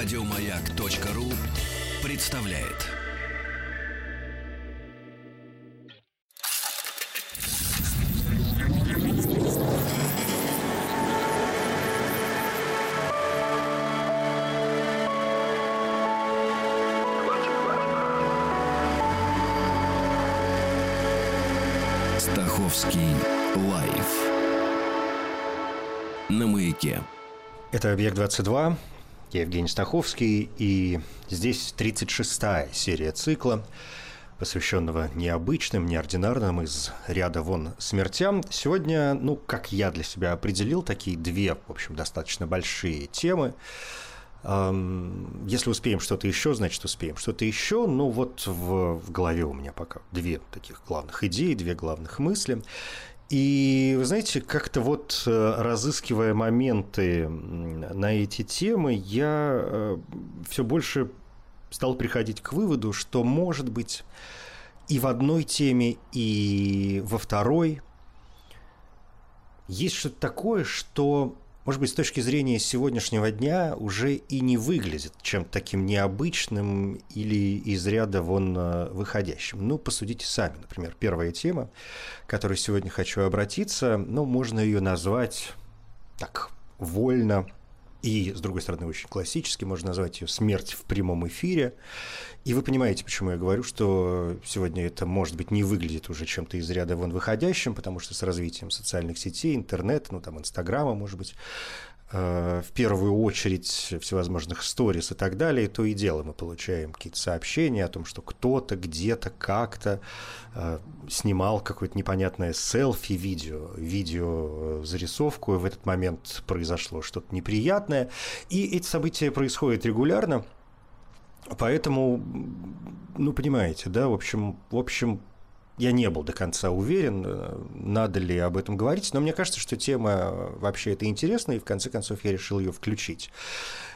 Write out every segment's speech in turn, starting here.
Радиомаяк.ру представляет. Стаховский лайф на маяке. Это «Объект-22», я Евгений Стаховский, и здесь 36-я серия цикла, посвященного необычным, неординарным из ряда вон смертям. Сегодня, ну, как я для себя определил, такие две, в общем, достаточно большие темы. Если успеем что-то еще, значит успеем что-то еще. Ну вот в, в голове у меня пока две таких главных идеи, две главных мысли. И, вы знаете, как-то вот э, разыскивая моменты на эти темы, я э, все больше стал приходить к выводу, что, может быть, и в одной теме, и во второй есть что-то такое, что может быть, с точки зрения сегодняшнего дня уже и не выглядит чем-то таким необычным или из ряда вон э, выходящим. Ну, посудите сами. Например, первая тема, к которой сегодня хочу обратиться, ну, можно ее назвать так вольно и, с другой стороны, очень классически, можно назвать ее «Смерть в прямом эфире». И вы понимаете, почему я говорю, что сегодня это, может быть, не выглядит уже чем-то из ряда вон выходящим, потому что с развитием социальных сетей, интернета, ну, там, Инстаграма, может быть, в первую очередь всевозможных сторис и так далее, то и дело мы получаем какие-то сообщения о том, что кто-то где-то как-то э, снимал какое-то непонятное селфи, видео, видео зарисовку, и в этот момент произошло что-то неприятное. И эти события происходят регулярно, поэтому, ну, понимаете, да, в общем, в общем, я не был до конца уверен, э, надо ли об этом говорить, но мне кажется, что тема вообще это интересна, и в конце концов я решил ее включить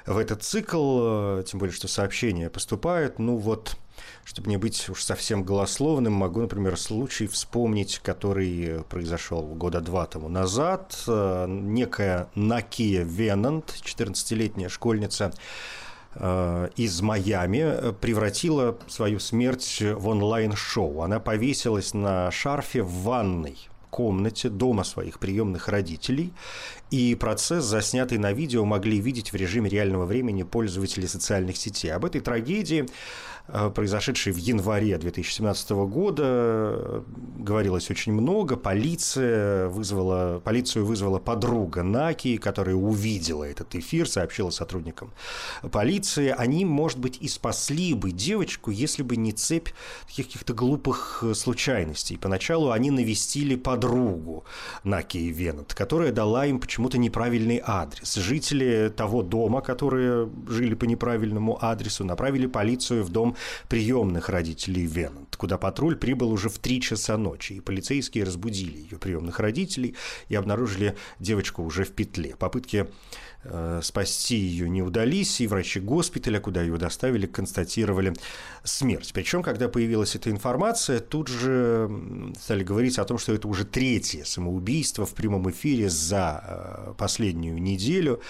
в этот цикл, э, тем более, что сообщения поступают, ну вот, чтобы не быть уж совсем голословным, могу, например, случай вспомнить, который произошел года два тому назад. Э, некая Накия Венант, 14-летняя школьница, Э, из Майами э, превратила свою смерть в онлайн-шоу. Она повесилась на шарфе в ванной комнате дома своих приемных родителей, и процесс, заснятый на видео, могли видеть в режиме реального времени пользователи социальных сетей. Об этой трагедии Э, произошедшей в январе 2017 года, э, говорилось очень много. Полиция вызвала, полицию вызвала подруга Наки, которая увидела этот эфир, сообщила сотрудникам полиции. Они, может быть, и спасли бы девочку, если бы не цепь таких каких-то глупых э, случайностей. Поначалу они навестили подругу Наки и Венет, которая дала им почему-то неправильный адрес. Жители того дома, которые жили по неправильному адресу, направили полицию в дом приемных родителей Венант, куда патруль прибыл уже в 3 часа ночи, и полицейские разбудили ее приемных родителей и обнаружили девочку уже в петле. Попытки Э, спасти ее не удались, и врачи госпиталя, куда ее доставили, констатировали смерть. Причем, когда появилась эта информация, тут же стали говорить о том, что это уже третье самоубийство в прямом эфире за э, последнюю неделю,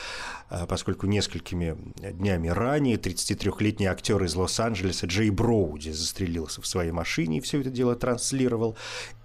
э, поскольку несколькими днями ранее 33-летний актер из Лос-Анджелеса Джей Броуди застрелился в своей машине и все это дело транслировал.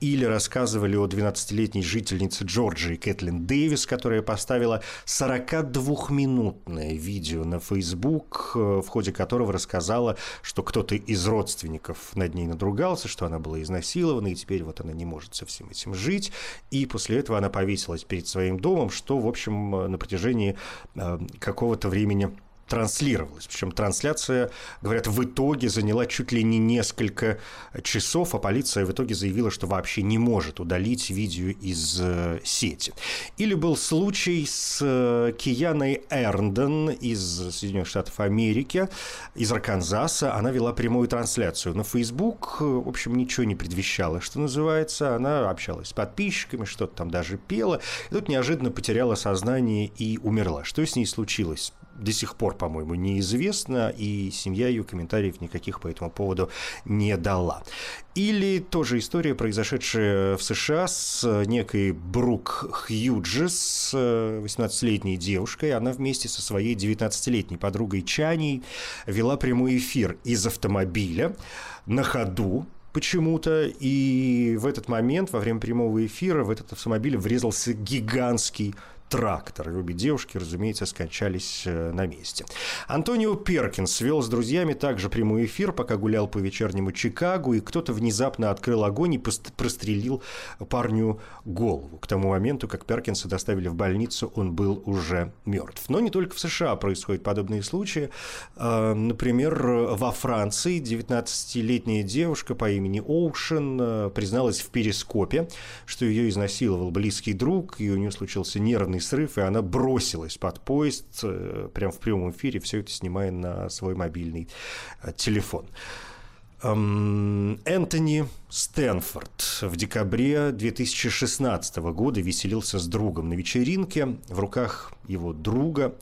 Или рассказывали о 12-летней жительнице Джорджии Кэтлин Дэвис, которая поставила 42 двухминутное видео на Facebook, э, в ходе которого рассказала, что кто-то из родственников над ней надругался, что она была изнасилована, и теперь вот она не может со всем этим жить. И после этого она повесилась перед своим домом, что, в общем, э, на протяжении э, какого-то времени транслировалась. Причем трансляция, говорят, в итоге заняла чуть ли не несколько часов, а полиция в итоге заявила, что вообще не может удалить видео из э, сети. Или был случай с э, Кияной Эрнден из Соединенных Штатов Америки, из Арканзаса. Она вела прямую трансляцию на Facebook. В общем, ничего не предвещало, что называется. Она общалась с подписчиками, что-то там даже пела. И тут неожиданно потеряла сознание и умерла. Что с ней случилось? До сих пор, по-моему, неизвестна, и семья ее комментариев никаких по этому поводу не дала. Или тоже история, произошедшая в США с некой Брук Хьюджес, 18-летней девушкой. Она вместе со своей 19-летней подругой Чаней вела прямой эфир из автомобиля на ходу, почему-то, и в этот момент, во время прямого эфира, в этот автомобиль врезался гигантский трактор. И обе девушки, разумеется, скончались э, на месте. Антонио Перкинс вел с друзьями также прямой эфир, пока гулял по вечернему Чикаго, и кто-то внезапно открыл огонь и прострелил парню голову. К тому моменту, как Перкинса доставили в больницу, он был уже мертв. Но не только в США происходят подобные случаи. Э, например, во Франции 19-летняя девушка по имени Оушен э, призналась в перископе, что ее изнасиловал близкий друг, и у нее случился нервный нервный срыв, и она бросилась под поезд, э, прямо в прямом эфире, все это снимая на свой мобильный э, телефон. Эм, Энтони Стэнфорд в декабре 2016 года веселился с другом на вечеринке. В руках его друга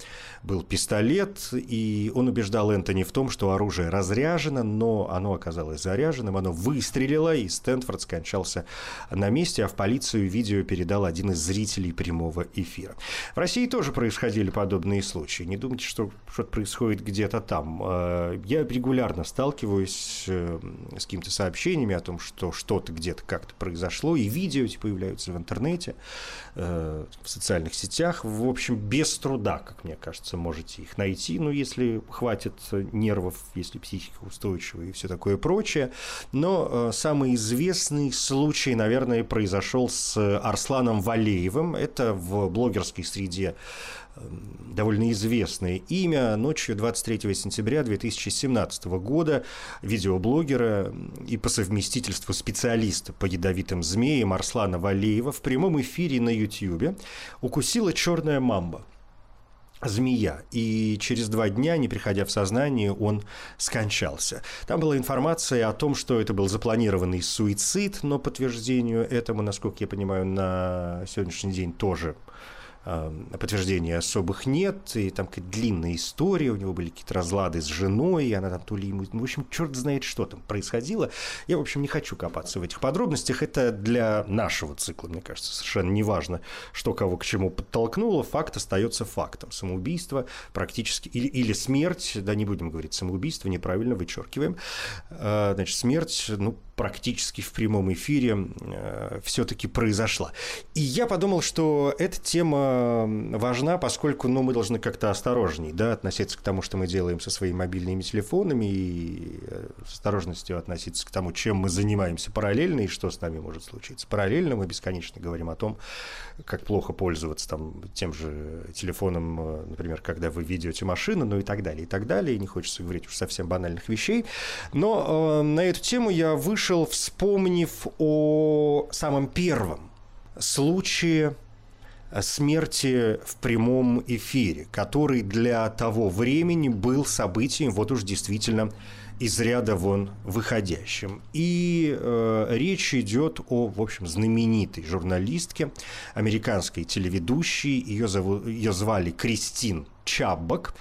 был пистолет, и он убеждал Энтони в том, что оружие разряжено, но оно оказалось заряженным, оно выстрелило, и Стэнфорд скончался на месте, а в полицию видео передал один из зрителей прямого эфира. В России тоже происходили подобные случаи. Не думайте, что что-то происходит где-то там. Э, я регулярно сталкиваюсь э, с какими-то сообщениями о том, что что-то где-то как-то произошло, и видео эти появляются в интернете, э, в социальных сетях. В общем, без труда, как мне кажется, можете их найти, ну, если хватит нервов, если психика устойчивая и все такое прочее. Но э, самый известный случай, наверное, произошел с Арсланом Валеевым. Это в блогерской среде довольно известное имя. Ночью 23 сентября 2017 года видеоблогера и по совместительству специалиста по ядовитым змеям Арслана Валеева в прямом эфире на YouTube укусила черная мамба змея. И через два дня, не приходя в сознание, он скончался. Там была информация о том, что это был запланированный суицид, но подтверждению этому, насколько я понимаю, на сегодняшний день тоже подтверждений особых нет, и там какая-то длинная история, у него были какие-то разлады с женой, и она там то ли ему... В общем, черт знает, что там происходило. Я, в общем, не хочу копаться в этих подробностях. Это для нашего цикла, мне кажется, совершенно неважно, что кого к чему подтолкнуло. Факт остается фактом. Самоубийство практически... Или, или смерть, да не будем говорить самоубийство, неправильно вычеркиваем. А, значит, смерть, ну, практически в прямом эфире э, все-таки произошла. И я подумал, что эта тема важна, поскольку ну, мы должны как-то осторожней да, относиться к тому, что мы делаем со своими мобильными телефонами, и э, с осторожностью относиться к тому, чем мы занимаемся параллельно, и что с нами может случиться. Параллельно мы бесконечно говорим о том, как плохо пользоваться там, тем же телефоном, э, например, когда вы ведете машину, ну и так далее, и так далее. И не хочется говорить уж совсем банальных вещей. Но э, на эту тему я вышел вышел, вспомнив о самом первом случае смерти в прямом эфире, который для того времени был событием вот уж действительно из ряда вон выходящим. И э, речь идет о, в общем, знаменитой журналистке, американской телеведущей. Ее, зовут, ее звали Кристин Чаббак.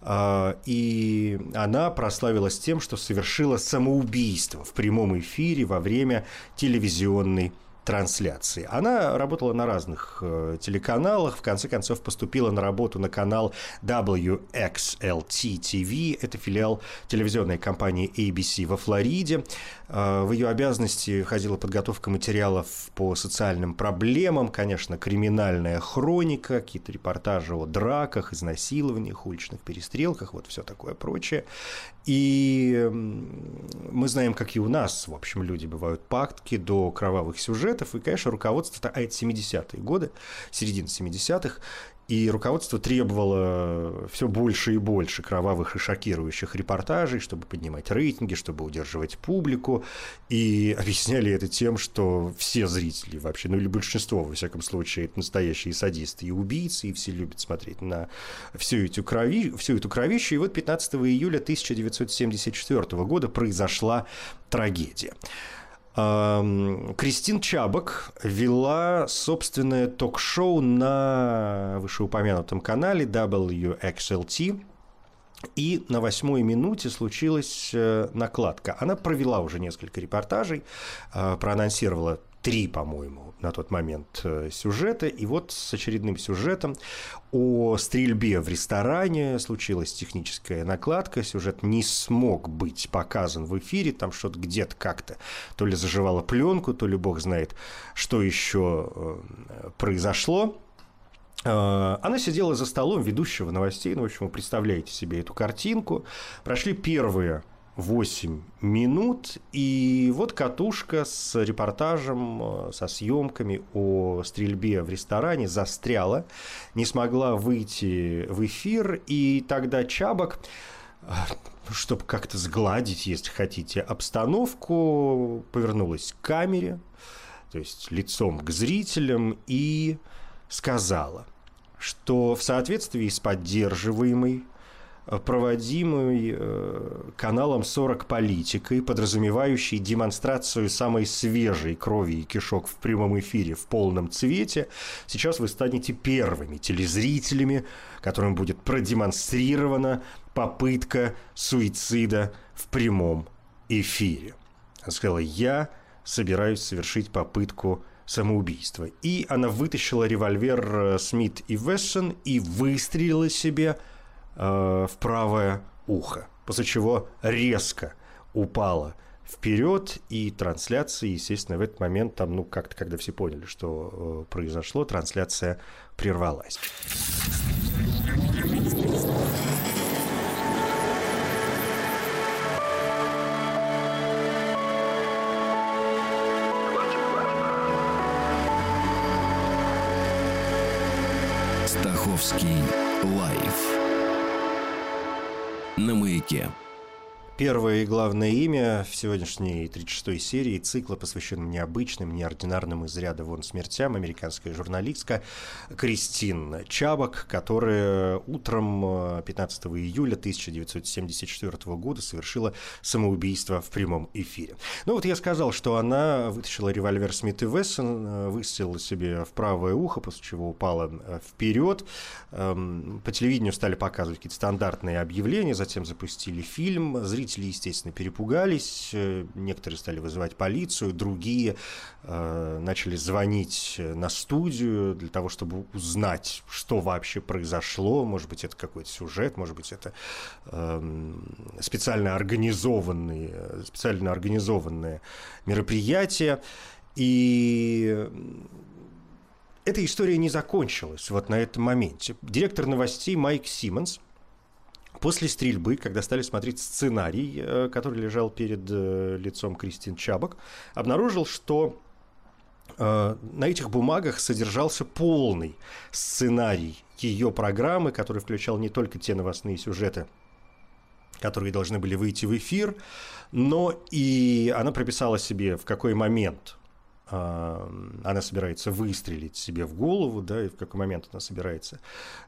А, и она прославилась тем, что совершила самоубийство в прямом эфире во время телевизионной трансляции. Она работала на разных э, телеканалах, в конце концов поступила на работу на канал WXLT TV, это филиал телевизионной компании ABC во Флориде. Э, в ее обязанности входила подготовка материалов по социальным проблемам, конечно, криминальная хроника, какие-то репортажи о драках, изнасилованиях, уличных перестрелках, вот все такое прочее. И мы знаем, как и у нас, в общем, люди бывают пактки до кровавых сюжетов, и, конечно, руководство, а это 70-е годы, середина 70-х, и руководство требовало все больше и больше кровавых и шокирующих репортажей, чтобы поднимать рейтинги, чтобы удерживать публику. И объясняли это тем, что все зрители вообще, ну или большинство, во всяком случае, это настоящие садисты и убийцы, и все любят смотреть на всю эту, крови, всю эту кровищу. И вот 15 июля 1974 года произошла трагедия. Кристин Чабок вела собственное ток-шоу на вышеупомянутом канале WXLT. И на восьмой минуте случилась э, накладка. Она провела уже несколько репортажей, э, проанонсировала три, по-моему, на тот момент э, сюжета. И вот с очередным сюжетом о стрельбе в ресторане случилась техническая накладка. Сюжет не смог быть показан в эфире. Там что-то где-то как-то то ли заживала пленку, то ли бог знает, что еще произошло. Э, она сидела за столом ведущего новостей. Ну, в общем, вы представляете себе эту картинку. Прошли первые 8 минут, и вот катушка с репортажем, э, со съемками о стрельбе в ресторане застряла, не смогла выйти в эфир, и тогда Чабок э, чтобы как-то сгладить, если хотите, обстановку, повернулась к камере, то есть лицом к зрителям, и сказала, что в соответствии с поддерживаемой проводимой э, каналом 40 политикой, подразумевающей демонстрацию самой свежей крови и кишок в прямом эфире в полном цвете, сейчас вы станете первыми телезрителями, которым будет продемонстрирована попытка суицида в прямом эфире. Она сказала, я собираюсь совершить попытку самоубийства. И она вытащила револьвер э, Смит и Вессон и выстрелила себе э, в правое ухо, после чего резко упала вперед, и трансляция, естественно, в этот момент, там, ну, как-то, когда все поняли, что э, произошло, трансляция прервалась. Московский лайф на маяке. Первое и главное имя в сегодняшней 36-й серии цикла, посвященном необычным, неординарным из ряда вон смертям, американская журналистка Кристин Чабок, которая утром 15 э, июля 1974 года совершила самоубийство в прямом эфире. Ну вот я сказал, что она вытащила револьвер Смит и Вессон, э, выстрелила себе в правое ухо, после чего упала э, вперед. Эм, по телевидению стали показывать какие-то стандартные объявления, затем запустили фильм. Зрители Зрители, естественно, перепугались, э, некоторые стали вызывать полицию, другие э, начали звонить на студию для того, чтобы узнать, что вообще произошло. Может быть, это какой-то сюжет, может быть, это э, специально организованные, специально организованные мероприятия. И эта история не закончилась вот на этом моменте. Директор новостей Майк Симмонс – После стрельбы, когда стали смотреть сценарий, э, который лежал перед э, лицом Кристин Чабок, обнаружил, что э, на этих бумагах содержался полный сценарий ее программы, который включал не только те новостные сюжеты, которые должны были выйти в эфир, но и она прописала себе, в какой момент она собирается выстрелить себе в голову, да, и в какой момент она собирается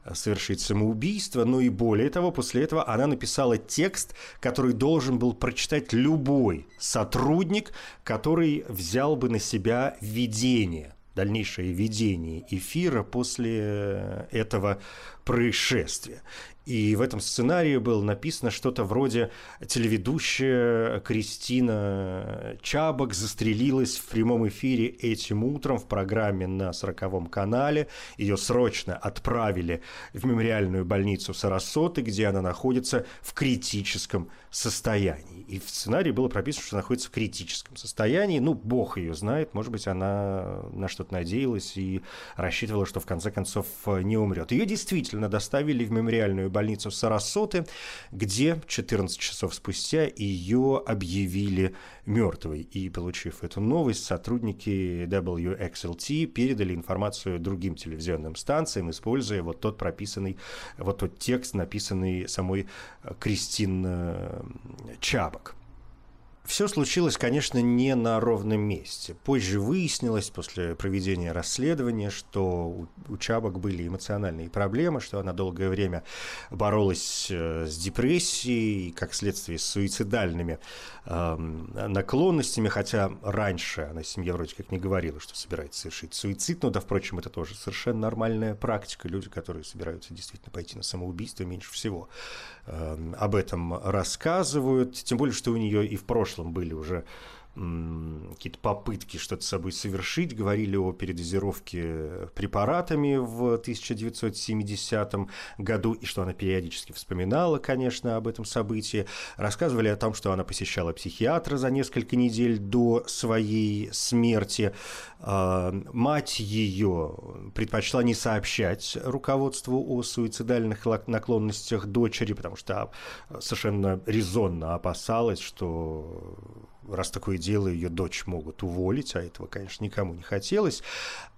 э, совершить самоубийство, но и более того, после этого она написала текст, который должен был прочитать любой сотрудник, который взял бы на себя ведение дальнейшее ведение эфира после этого происшествия. И в этом сценарии было написано что-то вроде «Телеведущая Кристина Чабок застрелилась в прямом эфире этим утром в программе на сороковом канале. Ее срочно отправили в мемориальную больницу Сарасоты, где она находится в критическом состоянии». И в сценарии было прописано, что она находится в критическом состоянии. Ну, бог ее знает, может быть, она на что-то надеялась и рассчитывала, что в конце концов не умрет. Ее действительно доставили в мемориальную больницу Сарасоты, где 14 часов спустя ее объявили мертвой. И, получив эту новость, сотрудники WXLT передали информацию другим телевизионным станциям, используя вот тот прописанный, вот тот текст, написанный самой Кристин э, Чабок. Все случилось, конечно, не на ровном месте. Позже выяснилось, после проведения расследования, что у Чабок были эмоциональные проблемы, что она долгое время боролась э, с депрессией, как следствие с суицидальными э, наклонностями, хотя раньше она семье вроде как не говорила, что собирается совершить суицид, но да, впрочем, это тоже совершенно нормальная практика. Люди, которые собираются действительно пойти на самоубийство, меньше всего об этом рассказывают, тем более, что у нее и в прошлом были уже какие-то попытки что-то с собой совершить, говорили о передозировке препаратами в 1970 году, и что она периодически вспоминала, конечно, об этом событии. Рассказывали о том, что она посещала психиатра за несколько недель до своей смерти. А, мать ее предпочла не сообщать руководству о суицидальных наклонностях дочери, потому что совершенно резонно опасалась, что раз такое дело, ее дочь могут уволить, а этого, конечно, никому не хотелось.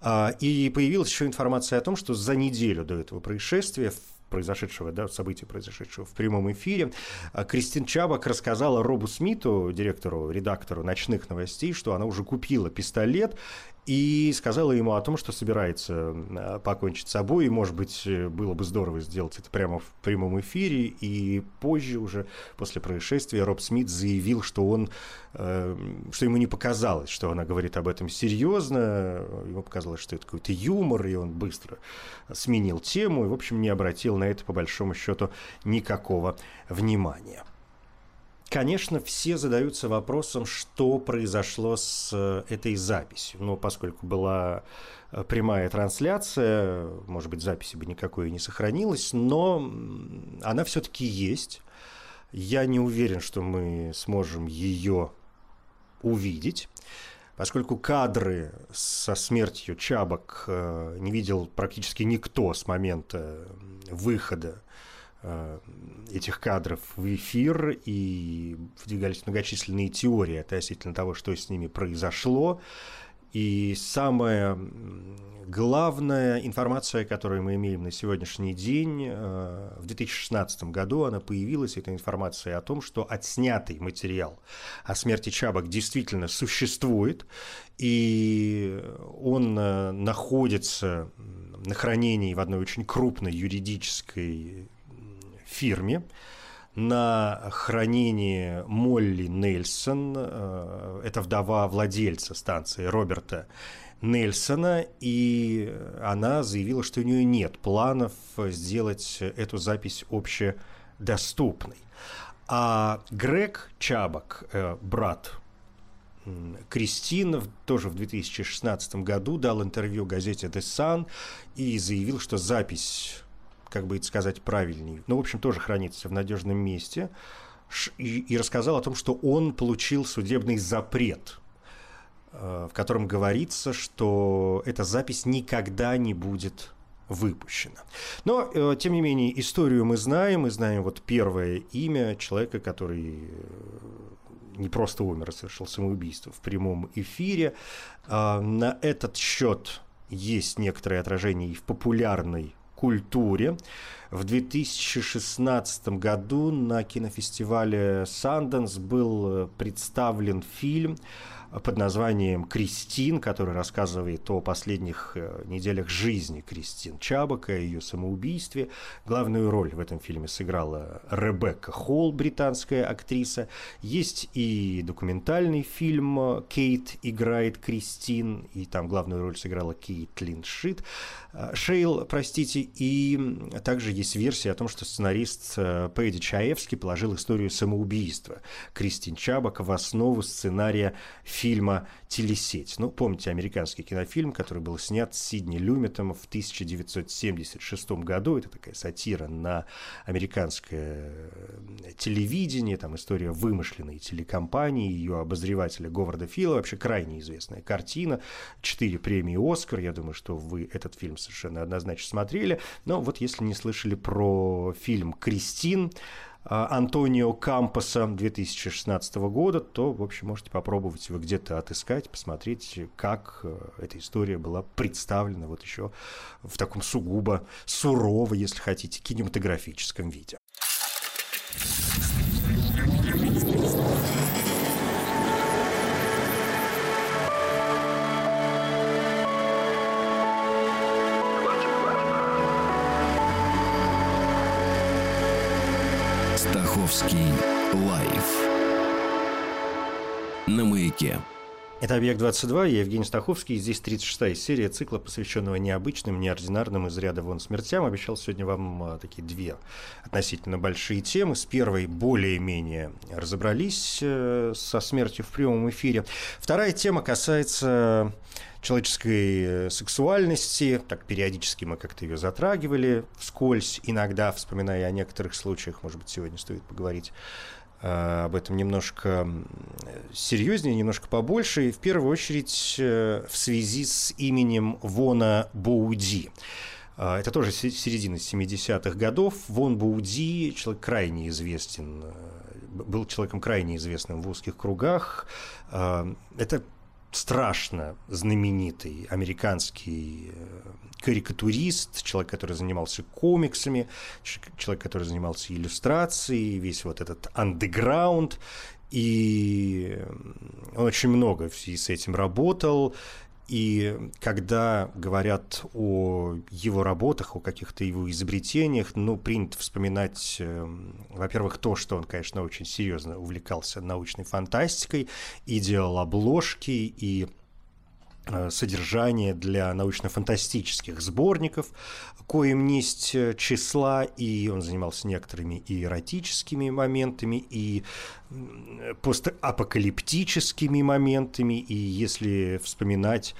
А, и появилась еще информация о том, что за неделю до этого происшествия произошедшего, да, события, произошедшего в прямом эфире, а, Кристин Чабак рассказала Робу Смиту, директору, редактору «Ночных новостей», что она уже купила пистолет и сказала ему о том, что собирается э, покончить с собой, и, может быть, э, было бы здорово сделать это прямо в прямом эфире, и позже уже, после происшествия, Роб Смит заявил, что он, э, что ему не показалось, что она говорит об этом серьезно, ему показалось, что это какой-то юмор, и он быстро сменил тему, и, в общем, не обратил на это, по большому счету, никакого внимания. Конечно, все задаются вопросом, что произошло с э, этой записью. Но поскольку была э, прямая трансляция, может быть, записи бы никакой не сохранилась, но она все-таки есть. Я не уверен, что мы сможем ее увидеть, поскольку кадры со смертью Чабок э, не видел практически никто с момента выхода этих кадров в эфир, и выдвигались многочисленные теории относительно того, что с ними произошло. И самая главная информация, которую мы имеем на сегодняшний день, э, в 2016 году она появилась, это информация о том, что отснятый материал о смерти Чабок действительно существует, и он э, находится на хранении в одной очень крупной юридической фирме на хранении Молли Нельсон, э, это вдова владельца станции Роберта Нельсона, и она заявила, что у нее нет планов сделать эту запись общедоступной. А Грег Чабак, э, брат Кристин тоже в 2016 году дал интервью газете The Sun и заявил, что запись как бы это сказать правильнее, но, в общем, тоже хранится в надежном месте, и, и рассказал о том, что он получил судебный запрет, э, в котором говорится, что эта запись никогда не будет выпущена. Но, э, тем не менее, историю мы знаем, мы знаем вот первое имя человека, который э, не просто умер, а совершил самоубийство в прямом эфире. А, на этот счет есть некоторое отражение и в популярной культуре. В 2016 году на кинофестивале «Санденс» был представлен фильм под названием «Кристин», который рассказывает о последних э, неделях жизни Кристин Чабака, о ее самоубийстве. Главную роль в этом фильме сыграла Ребекка Холл, британская актриса. Есть и документальный фильм «Кейт играет Кристин», и там главную роль сыграла Кейт Линшит. Э, Шейл, простите, и также есть версия о том, что сценарист э, Пэдди Чаевский положил историю самоубийства Кристин Чабака в основу сценария фильма «Телесеть». Ну, помните американский кинофильм, который был снят Сидни Люметом в 1976 году. Это такая сатира на американское э, телевидение, там история вымышленной телекомпании, ее обозревателя Говарда Фила, вообще крайне известная картина. Четыре премии «Оскар», я думаю, что вы этот фильм совершенно однозначно смотрели. Но вот если не слышали про фильм «Кристин», Антонио Кампоса 2016 года, то, в общем, можете попробовать его где-то отыскать, посмотреть, как э, эта история была представлена вот еще в таком сугубо сурово, если хотите, кинематографическом виде. Маяке. Это «Объект-22», я Евгений Стаховский, здесь 36-я серия цикла, посвященного необычным, неординарным из ряда вон смертям. Обещал сегодня вам а, такие две относительно большие темы. С первой более-менее разобрались э, со смертью в прямом эфире. Вторая тема касается человеческой э, сексуальности. Так, периодически мы как-то ее затрагивали вскользь, иногда, вспоминая о некоторых случаях, может быть, сегодня стоит поговорить об этом немножко серьезнее, немножко побольше, и в первую очередь э, в связи с именем Вона Боуди. Это тоже середина 70-х годов. Вон Бауди, человек крайне известен, был человеком крайне известным в узких кругах. Это страшно знаменитый американский э, карикатурист, человек, который занимался комиксами, человек, который занимался иллюстрацией, весь вот этот андеграунд, и он очень много в связи с этим работал, и когда говорят о его работах, о каких-то его изобретениях, ну, принято вспоминать, э, во-первых, то, что он, конечно, очень серьезно увлекался научной фантастикой и делал обложки, и Э, содержание для научно-фантастических сборников, коим есть э, числа, и он занимался некоторыми и эротическими моментами, и постапокалиптическими моментами, и если вспоминать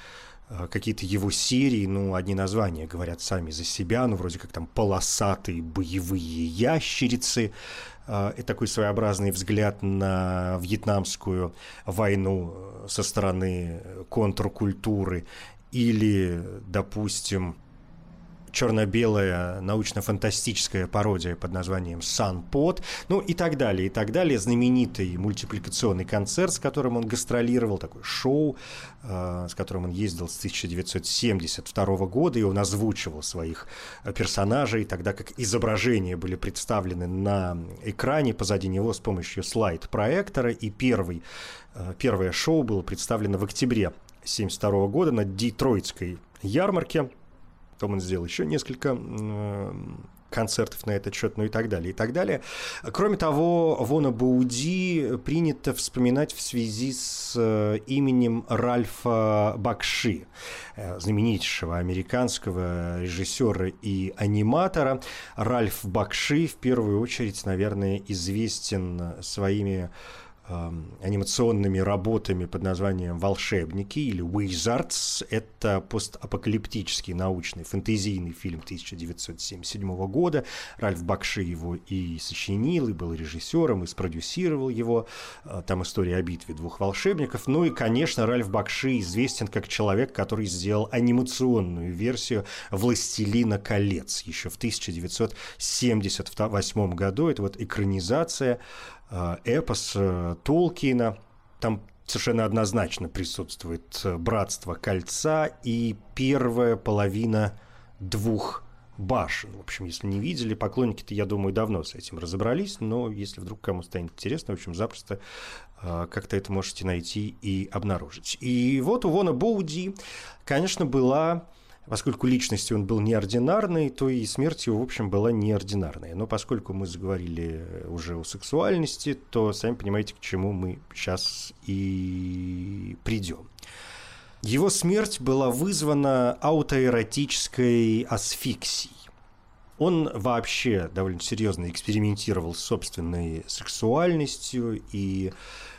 э, какие-то его серии, ну, одни названия говорят сами за себя, ну, вроде как там «Полосатые боевые ящерицы», и такой своеобразный взгляд на вьетнамскую войну со стороны контркультуры, или, допустим, черно-белая научно-фантастическая пародия под названием «Санпод», ну и так далее, и так далее. Знаменитый мультипликационный концерт, с которым он гастролировал, такое шоу, э, с которым он ездил с 1972 года, и он озвучивал своих персонажей, тогда как изображения были представлены на экране позади него с помощью слайд-проектора, и первый, э, первое шоу было представлено в октябре 1972 года на Детройтской ярмарке – Потом он сделал еще несколько концертов на этот счет, ну и так далее, и так далее. Кроме того, Вона Бауди принято вспоминать в связи с э, именем Ральфа Бакши, э, знаменитейшего американского режиссера и аниматора. Ральф Бакши в первую очередь, наверное, известен своими анимационными работами под названием «Волшебники» или «Wizards». Это постапокалиптический научный фэнтезийный фильм 1977 года. Ральф Бакши его и сочинил, и был режиссером, и спродюсировал его. А, там история о битве двух волшебников. Ну и, конечно, Ральф Бакши известен как человек, который сделал анимационную версию «Властелина колец» еще в 1978 году. Это вот экранизация Э, эпос э, Толкина. Там совершенно однозначно присутствует э, братство кольца и первая половина двух башен. В общем, если не видели, поклонники-то, я думаю, давно с этим разобрались, но если вдруг кому станет интересно, в общем, запросто как-то это можете найти и обнаружить. И вот у Вона Боуди, конечно, была поскольку личностью он был неординарный, то и смерть его, в общем, была неординарная. Но поскольку мы заговорили уже о сексуальности, то сами понимаете, к чему мы сейчас и придем. Его смерть была вызвана аутоэротической асфиксией. Он вообще довольно серьезно экспериментировал с собственной сексуальностью и Э,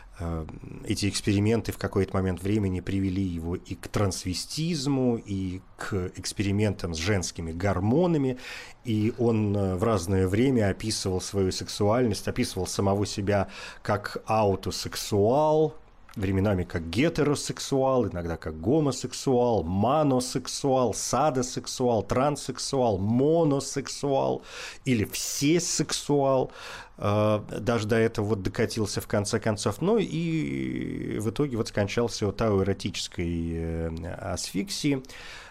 эти эксперименты в какой-то момент времени привели его и к трансвестизму, и к экспериментам с женскими гормонами, и он э, в разное время описывал свою сексуальность, описывал самого себя как аутосексуал, временами как гетеросексуал, иногда как гомосексуал, маносексуал, садосексуал, транссексуал, моносексуал или всесексуал. Э, даже до этого вот докатился в конце концов. Ну и в итоге вот скончался от ауэротической э, асфиксии.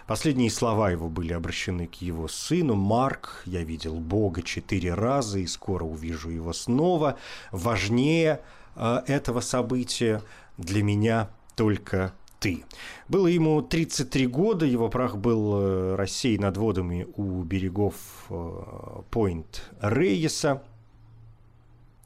Последние слова его были обращены к его сыну. «Марк, я видел Бога четыре раза и скоро увижу его снова. Важнее э, этого события для меня только ты. Было ему 33 года, его прах был рассеян над водами у берегов Пойнт Рейеса.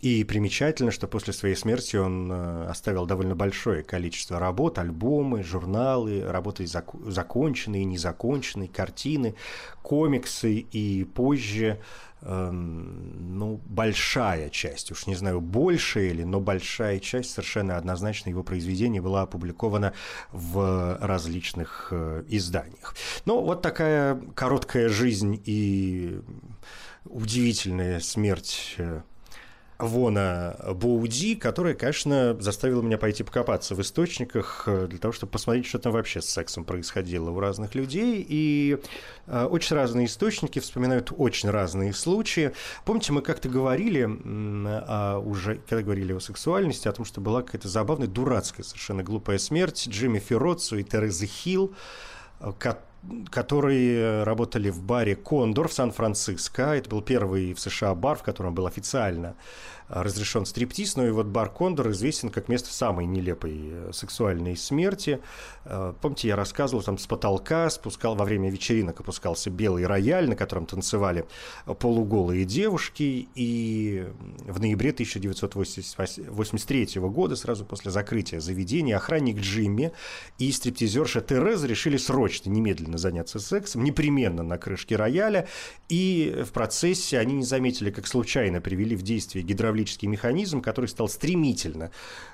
И примечательно, что после своей смерти он э, оставил довольно большое количество работ, альбомы, журналы, работы зак- законченные, незаконченные, картины, комиксы и позже эм, ну, большая часть, уж не знаю, большая или, но большая часть совершенно однозначно его произведений была опубликована в различных э, изданиях. Ну, вот такая короткая жизнь и удивительная смерть э, Вона Боуди, которая, конечно, заставила меня пойти покопаться в источниках э, для того, чтобы посмотреть, что там вообще с сексом происходило у разных людей. И э, очень разные источники вспоминают очень разные случаи. Помните, мы как-то говорили, а уже когда говорили о сексуальности, о том, что была какая-то забавная, дурацкая, совершенно глупая смерть Джимми Ферроцу и Терезы Хилл, э, которые работали в баре «Кондор» в Сан-Франциско. Это был первый в США бар, в котором был официально разрешен стриптиз, но и вот бар Кондор известен как место самой нелепой э, сексуальной смерти. Э, помните, я рассказывал, там с потолка спускал во время вечеринок опускался белый рояль, на котором танцевали полуголые девушки, и в ноябре 1983 года, сразу после закрытия заведения, охранник Джимми и стриптизерша Тереза решили срочно, немедленно заняться сексом, непременно на крышке рояля, и в процессе они не заметили, как случайно привели в действие гидравлический гидравлический механизм, который стал стремительно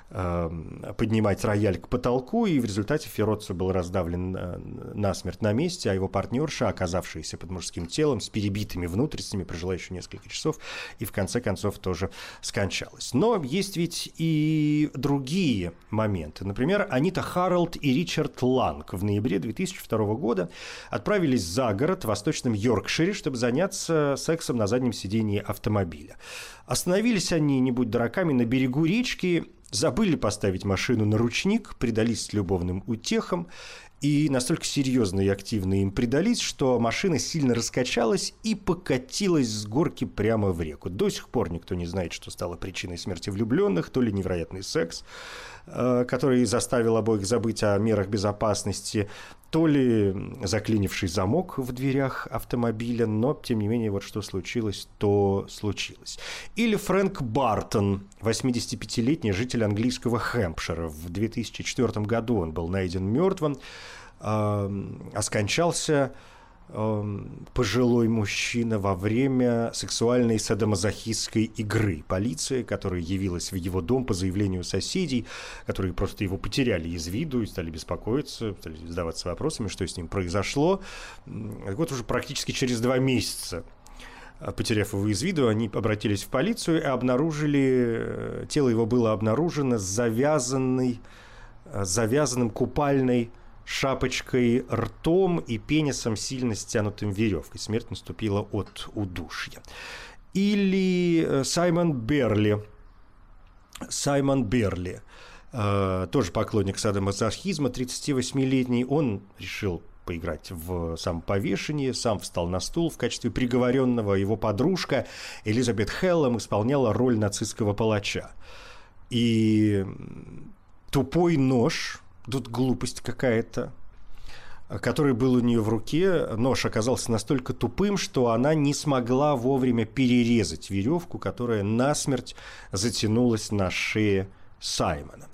э, поднимать рояль к потолку, и в результате Ферроццо был раздавлен э, насмерть на месте, а его партнерша, оказавшаяся под мужским телом, с перебитыми внутренностями, прожила еще несколько часов, и в конце концов тоже скончалась. Но есть ведь и другие моменты. Например, Анита Харролд и Ричард Ланг в ноябре 2002 года отправились за город в восточном Йоркшире, чтобы заняться сексом на заднем сидении автомобиля. Остановились они, не будь дураками, на берегу речки, забыли поставить машину на ручник, предались любовным утехам и настолько серьезно и активно им предались, что машина сильно раскачалась и покатилась с горки прямо в реку. До сих пор никто не знает, что стало причиной смерти влюбленных, то ли невероятный секс, Э, который заставил обоих забыть о мерах безопасности, то ли заклинивший замок в дверях автомобиля, но, тем не менее, вот что случилось, то случилось. Или Фрэнк Бартон, 85-летний житель английского Хэмпшира. В 2004 году он был найден мертвым, а скончался пожилой мужчина во время сексуальной садомазохистской игры. Полиция, которая явилась в его дом по заявлению соседей, которые просто его потеряли из виду и стали беспокоиться, стали задаваться вопросами, что с ним произошло. Вот уже практически через два месяца э, потеряв его из виду, они обратились в полицию и обнаружили, э, тело его было обнаружено с завязанной, э, завязанным купальной шапочкой, ртом и пенисом, сильно стянутым веревкой. Смерть наступила от удушья. Или э, Саймон Берли. Саймон Берли, э, тоже поклонник садомазохизма, 38-летний, он решил поиграть в самоповешение, сам встал на стул в качестве приговоренного. Его подружка Элизабет Хеллом исполняла роль нацистского палача. И тупой нож, тут глупость какая-то, который был у нее в руке, нож оказался настолько тупым, что она не смогла вовремя перерезать веревку, которая насмерть затянулась на шее Саймона.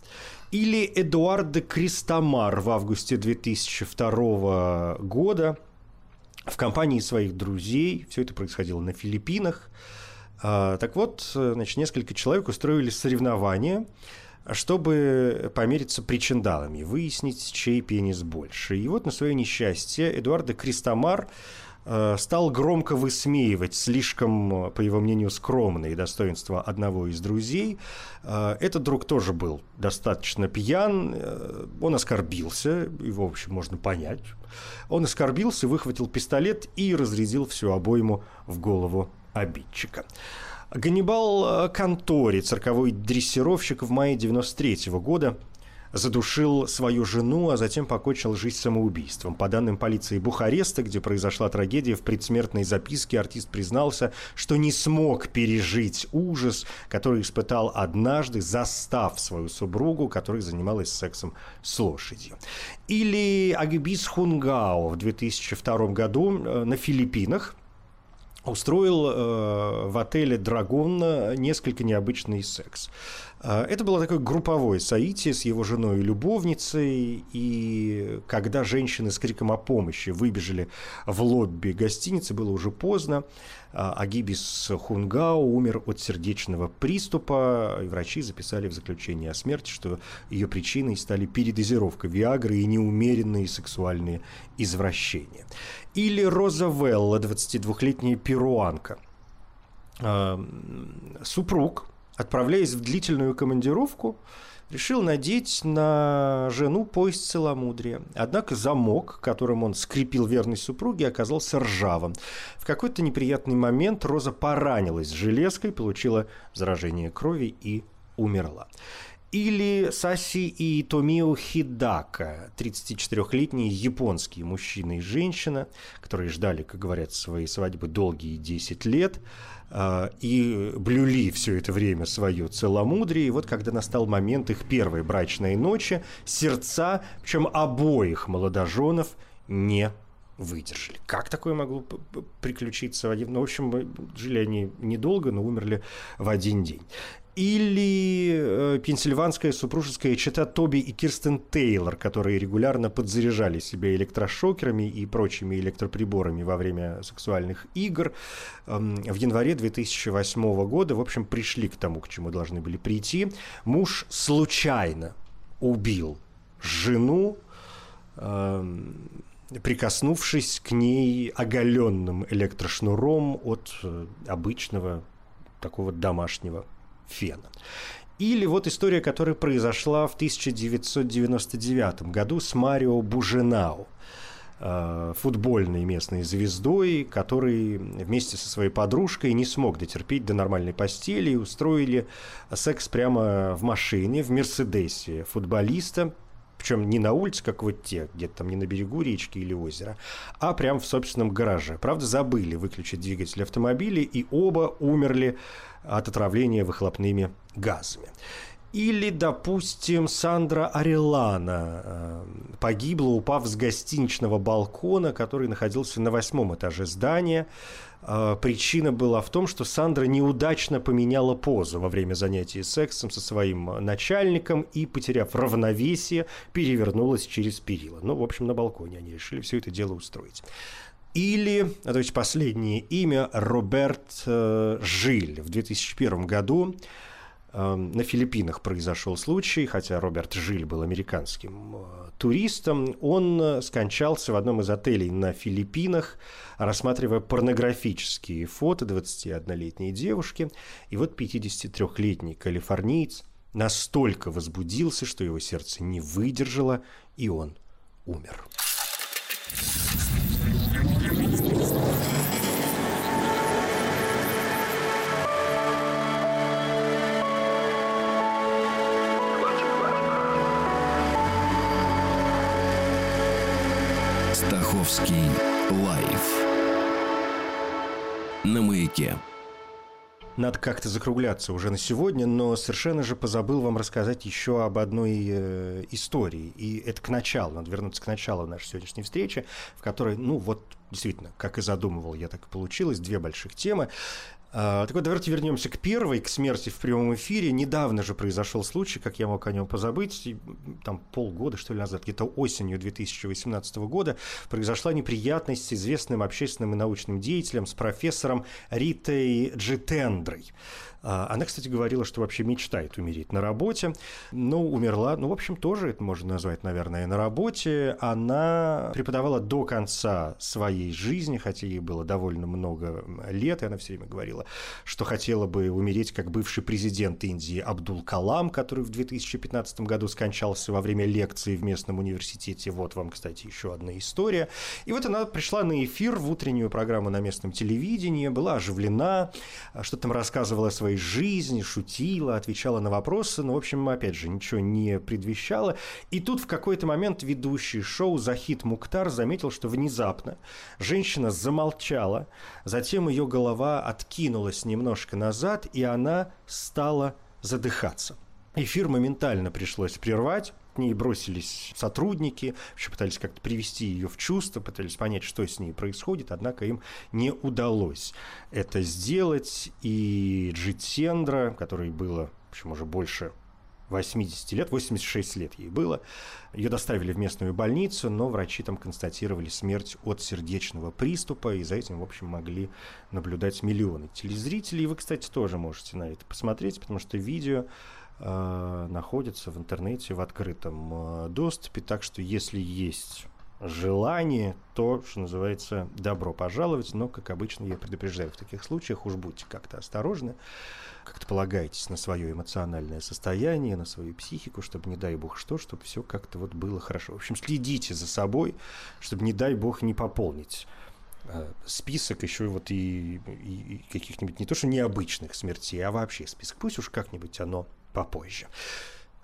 Или Эдуард де Кристомар в августе 2002 года в компании своих друзей, все это происходило на Филиппинах. А, так вот, значит, несколько человек устроили соревнования – чтобы помериться причиндалами, выяснить, чей пенис больше. И вот на свое несчастье Эдуарда Кристомар э, стал громко высмеивать слишком, по его мнению, скромные достоинства одного из друзей. Э, этот друг тоже был достаточно пьян, э, он оскорбился, его, в общем, можно понять. Он оскорбился, выхватил пистолет и разрядил всю обойму в голову обидчика. Ганнибал э, Контори, цирковой дрессировщик в мае 93 -го года, задушил свою жену, а затем покончил жизнь самоубийством. По данным полиции Бухареста, где произошла трагедия, в предсмертной записке артист признался, что не смог пережить ужас, который испытал однажды, застав свою супругу, которая занималась сексом с лошадью. Или Агибис Хунгао в 2002 году э, на Филиппинах устроил э, в отеле «Драгон» несколько необычный секс. Э, это было такое групповое соитие с его женой и любовницей, и когда женщины с криком о помощи выбежали в лобби гостиницы, было уже поздно. А, Агибис Хунгао умер от сердечного приступа, и врачи записали в заключении о смерти, что ее причиной стали передозировка Виагры и неумеренные сексуальные извращения. Или Роза Велла, 22-летняя перуанка. А, супруг, отправляясь в длительную командировку, решил надеть на жену пояс целомудрия. Однако замок, которым он скрепил верность супруге, оказался ржавым. В какой-то неприятный момент Роза поранилась железкой, получила заражение крови и умерла. Или Саси и Томио Хидака, 34-летние японские мужчина и женщина, которые ждали, как говорят, своей свадьбы долгие 10 лет э, и блюли все это время свое целомудрие. И вот когда настал момент их первой брачной ночи, сердца, причем обоих молодоженов, не выдержали. Как такое могло приключиться? Ну, в общем, жили они недолго, но умерли в один день или э, пенсильванская супружеская чета Тоби и Кирстен Тейлор, которые регулярно подзаряжали себя электрошокерами и прочими электроприборами во время сексуальных игр. Эм, в январе 2008 года, в общем, пришли к тому, к чему должны были прийти. Муж случайно убил жену, эм, прикоснувшись к ней оголенным электрошнуром от э, обычного такого домашнего фена. Или вот история, которая произошла в 1999 году с Марио Буженау э, футбольной местной звездой, который вместе со своей подружкой не смог дотерпеть до нормальной постели и устроили секс прямо в машине, в Мерседесе футболиста, причем не на улице, как вот те, где-то там не на берегу речки или озера, а прямо в собственном гараже. Правда, забыли выключить двигатель автомобиля, и оба умерли от отравления выхлопными газами. Или, допустим, Сандра Арелана э, погибла, упав с гостиничного балкона, который находился на восьмом этаже здания. Э, причина была в том, что Сандра неудачно поменяла позу во время занятий сексом со своим начальником и, потеряв равновесие, перевернулась через перила. Ну, в общем, на балконе они решили все это дело устроить. Или, то есть последнее имя, Роберт э, Жиль. В 2001 году э, на Филиппинах произошел случай, хотя Роберт Жиль был американским э, туристом. Он скончался в одном из отелей на Филиппинах, рассматривая порнографические фото 21-летней девушки. И вот 53-летний калифорниец настолько возбудился, что его сердце не выдержало, и он умер. Маяке. Надо как-то закругляться уже на сегодня, но совершенно же позабыл вам рассказать еще об одной э, истории. И это к началу, надо вернуться к началу нашей сегодняшней встречи, в которой, ну вот, действительно, как и задумывал я, так и получилось, две больших темы. А, так вот, давайте вернемся к первой, к смерти в прямом эфире. Недавно же произошел случай, как я мог о нем позабыть, там полгода, что ли, назад, где-то осенью 2018 года, произошла неприятность с известным общественным и научным деятелем, с профессором Ритой Джитендрой. А, она, кстати, говорила, что вообще мечтает умереть на работе, но умерла, ну, в общем, тоже это можно назвать, наверное, на работе. Она преподавала до конца своей жизни, хотя ей было довольно много лет, и она все время говорила, что хотела бы умереть как бывший президент Индии Абдул Калам, который в 2015 году скончался во время лекции в местном университете. Вот вам, кстати, еще одна история. И вот она пришла на эфир в утреннюю программу на местном телевидении, была оживлена, что там рассказывала о своей жизни, шутила, отвечала на вопросы, но, в общем, опять же, ничего не предвещало. И тут в какой-то момент ведущий шоу Захид Муктар заметил, что внезапно женщина замолчала, затем ее голова откинулась немножко назад, и она стала задыхаться. Эфир моментально пришлось прервать, К ней бросились сотрудники, вообще пытались как-то привести ее в чувство, пытались понять, что с ней происходит, однако им не удалось это сделать. И Джитсендра, которой было, в общем, уже больше 80 лет, 86 лет ей было. Ее доставили в местную больницу, но врачи там констатировали смерть от сердечного приступа, и за этим, в общем, могли наблюдать миллионы телезрителей. И вы, кстати, тоже можете на это посмотреть, потому что видео э, находится в интернете в открытом э, доступе, так что если есть желание, то, что называется, добро пожаловать, но, как обычно, я предупреждаю в таких случаях, уж будьте как-то осторожны как-то полагаетесь на свое эмоциональное состояние, на свою психику, чтобы, не дай бог что, чтобы все как-то вот было хорошо. В общем, следите за собой, чтобы, не дай бог, не пополнить э, список еще вот и, и каких-нибудь не то что необычных смертей, а вообще список. Пусть уж как-нибудь оно попозже.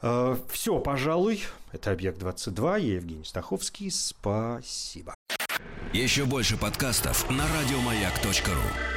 Э, все, пожалуй. Это «Объект-22». Я Евгений Стаховский. Спасибо. Еще больше подкастов на радиомаяк.ру